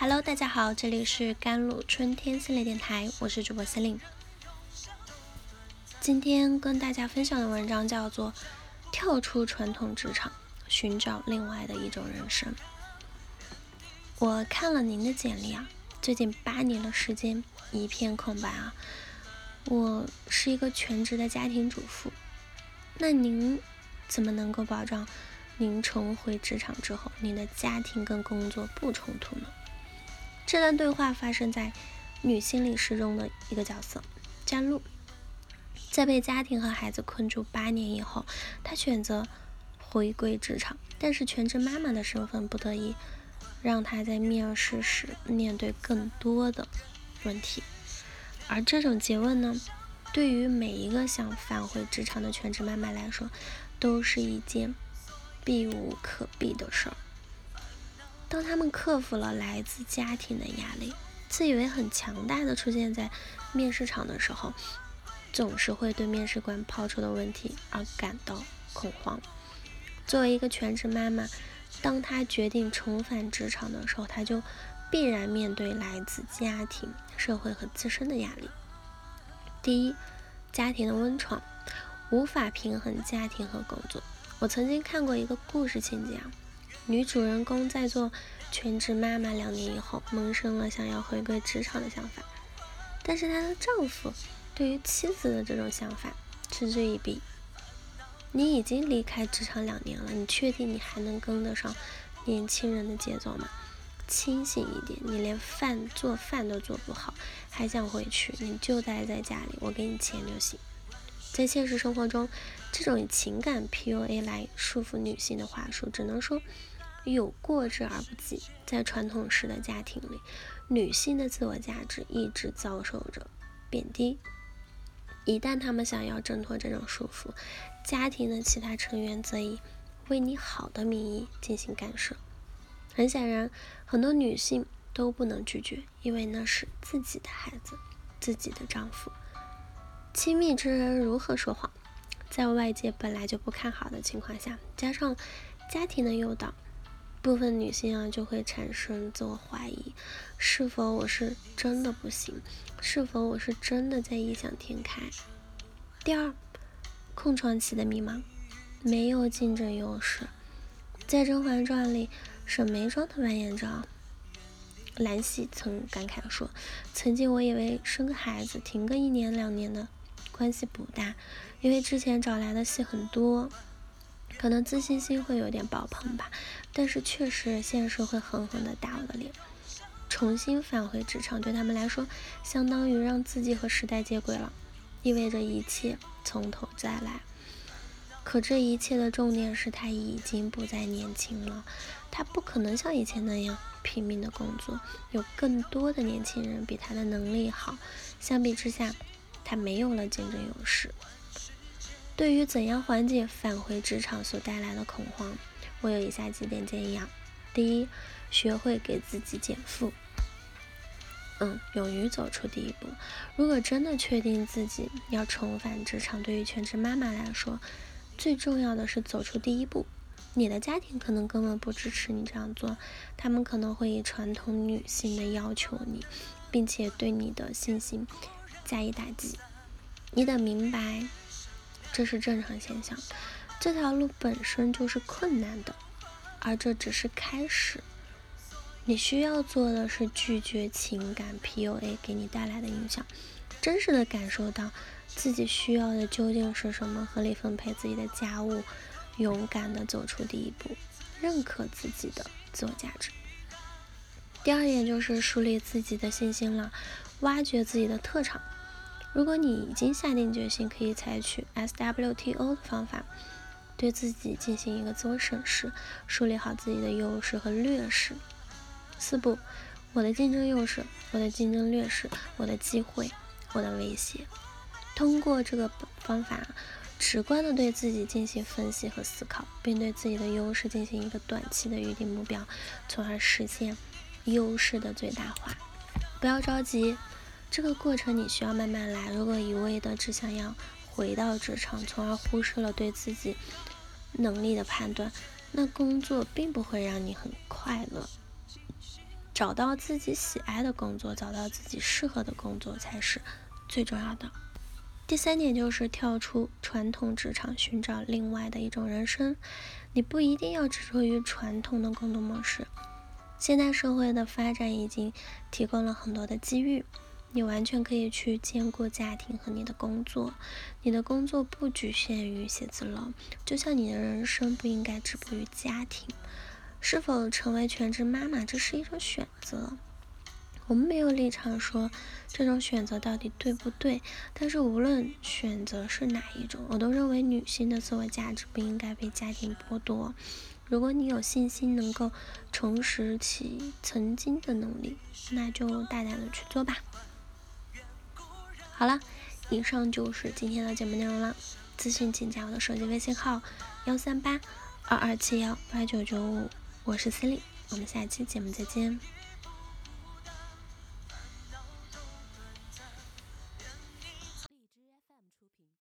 Hello，大家好，这里是甘露春天系列电台，我是主播司令。今天跟大家分享的文章叫做《跳出传统职场，寻找另外的一种人生》。我看了您的简历啊，最近八年的时间一片空白啊。我是一个全职的家庭主妇，那您怎么能够保障您重回职场之后，您的家庭跟工作不冲突呢？这段对话发生在女心理师中的一个角色詹露，在被家庭和孩子困住八年以后，她选择回归职场，但是全职妈妈的身份不得已让她在面试时面对更多的问题，而这种诘问呢，对于每一个想返回职场的全职妈妈来说，都是一件避无可避的事儿。当他们克服了来自家庭的压力，自以为很强大的出现在面试场的时候，总是会对面试官抛出的问题而感到恐慌。作为一个全职妈妈，当她决定重返职场的时候，她就必然面对来自家庭、社会和自身的压力。第一，家庭的温床，无法平衡家庭和工作。我曾经看过一个故事情节啊。女主人公在做全职妈妈两年以后，萌生了想要回归职场的想法，但是她的丈夫对于妻子的这种想法嗤之以鼻。你已经离开职场两年了，你确定你还能跟得上年轻人的节奏吗？清醒一点，你连饭做饭都做不好，还想回去？你就待在家里，我给你钱就行。在现实生活中，这种以情感 PUA 来束缚女性的话术，只能说。有过之而不及。在传统式的家庭里，女性的自我价值一直遭受着贬低。一旦她们想要挣脱这种束缚，家庭的其他成员则以“为你好”的名义进行干涉。很显然，很多女性都不能拒绝，因为那是自己的孩子、自己的丈夫。亲密之人如何说谎？在外界本来就不看好的情况下，加上家庭的诱导。部分女性啊就会产生自我怀疑，是否我是真的不行？是否我是真的在异想天开？第二，空窗期的迷茫，没有竞争优势。在《甄嬛传》里，沈眉庄的扮演者兰溪曾感慨说：“曾经我以为生个孩子，停个一年两年的关系不大，因为之前找来的戏很多。”可能自信心会有点爆棚吧，但是确实现实会狠狠的打我的脸。重新返回职场对他们来说，相当于让自己和时代接轨了，意味着一切从头再来。可这一切的重点是他已经不再年轻了，他不可能像以前那样拼命的工作。有更多的年轻人比他的能力好，相比之下，他没有了竞争优势。对于怎样缓解返回职场所带来的恐慌，我有以下几点建议啊。第一，学会给自己减负。嗯，勇于走出第一步。如果真的确定自己要重返职场，对于全职妈妈来说，最重要的是走出第一步。你的家庭可能根本不支持你这样做，他们可能会以传统女性的要求你，并且对你的信心加以打击。你得明白。这是正常现象，这条路本身就是困难的，而这只是开始。你需要做的是拒绝情感 PUA 给你带来的影响，真实的感受到自己需要的究竟是什么，合理分配自己的家务，勇敢的走出第一步，认可自己的自我价值。第二点就是树立自己的信心了，挖掘自己的特长。如果你已经下定决心，可以采取 SWTO 的方法，对自己进行一个自我审视，梳理好自己的优势和劣势。四步：我的竞争优势，我的竞争劣势，我的机会，我的威胁。通过这个方法，直观的对自己进行分析和思考，并对自己的优势进行一个短期的预定目标，从而实现优势的最大化。不要着急。这个过程你需要慢慢来。如果一味的只想要回到职场，从而忽视了对自己能力的判断，那工作并不会让你很快乐。找到自己喜爱的工作，找到自己适合的工作才是最重要的。第三点就是跳出传统职场，寻找另外的一种人生。你不一定要执着于传统的工作模式。现代社会的发展已经提供了很多的机遇，你完全可以去兼顾家庭和你的工作。你的工作不局限于写字楼，就像你的人生不应该止步于家庭。是否成为全职妈妈，这是一种选择。我们没有立场说这种选择到底对不对，但是无论选择是哪一种，我都认为女性的自我价值不应该被家庭剥夺。如果你有信心能够重拾起曾经的能力，那就大胆的去做吧。好了，以上就是今天的节目内容了。咨询请加我的手机微信号：幺三八二二七幺八九九五，我是思丽我们下期节目再见。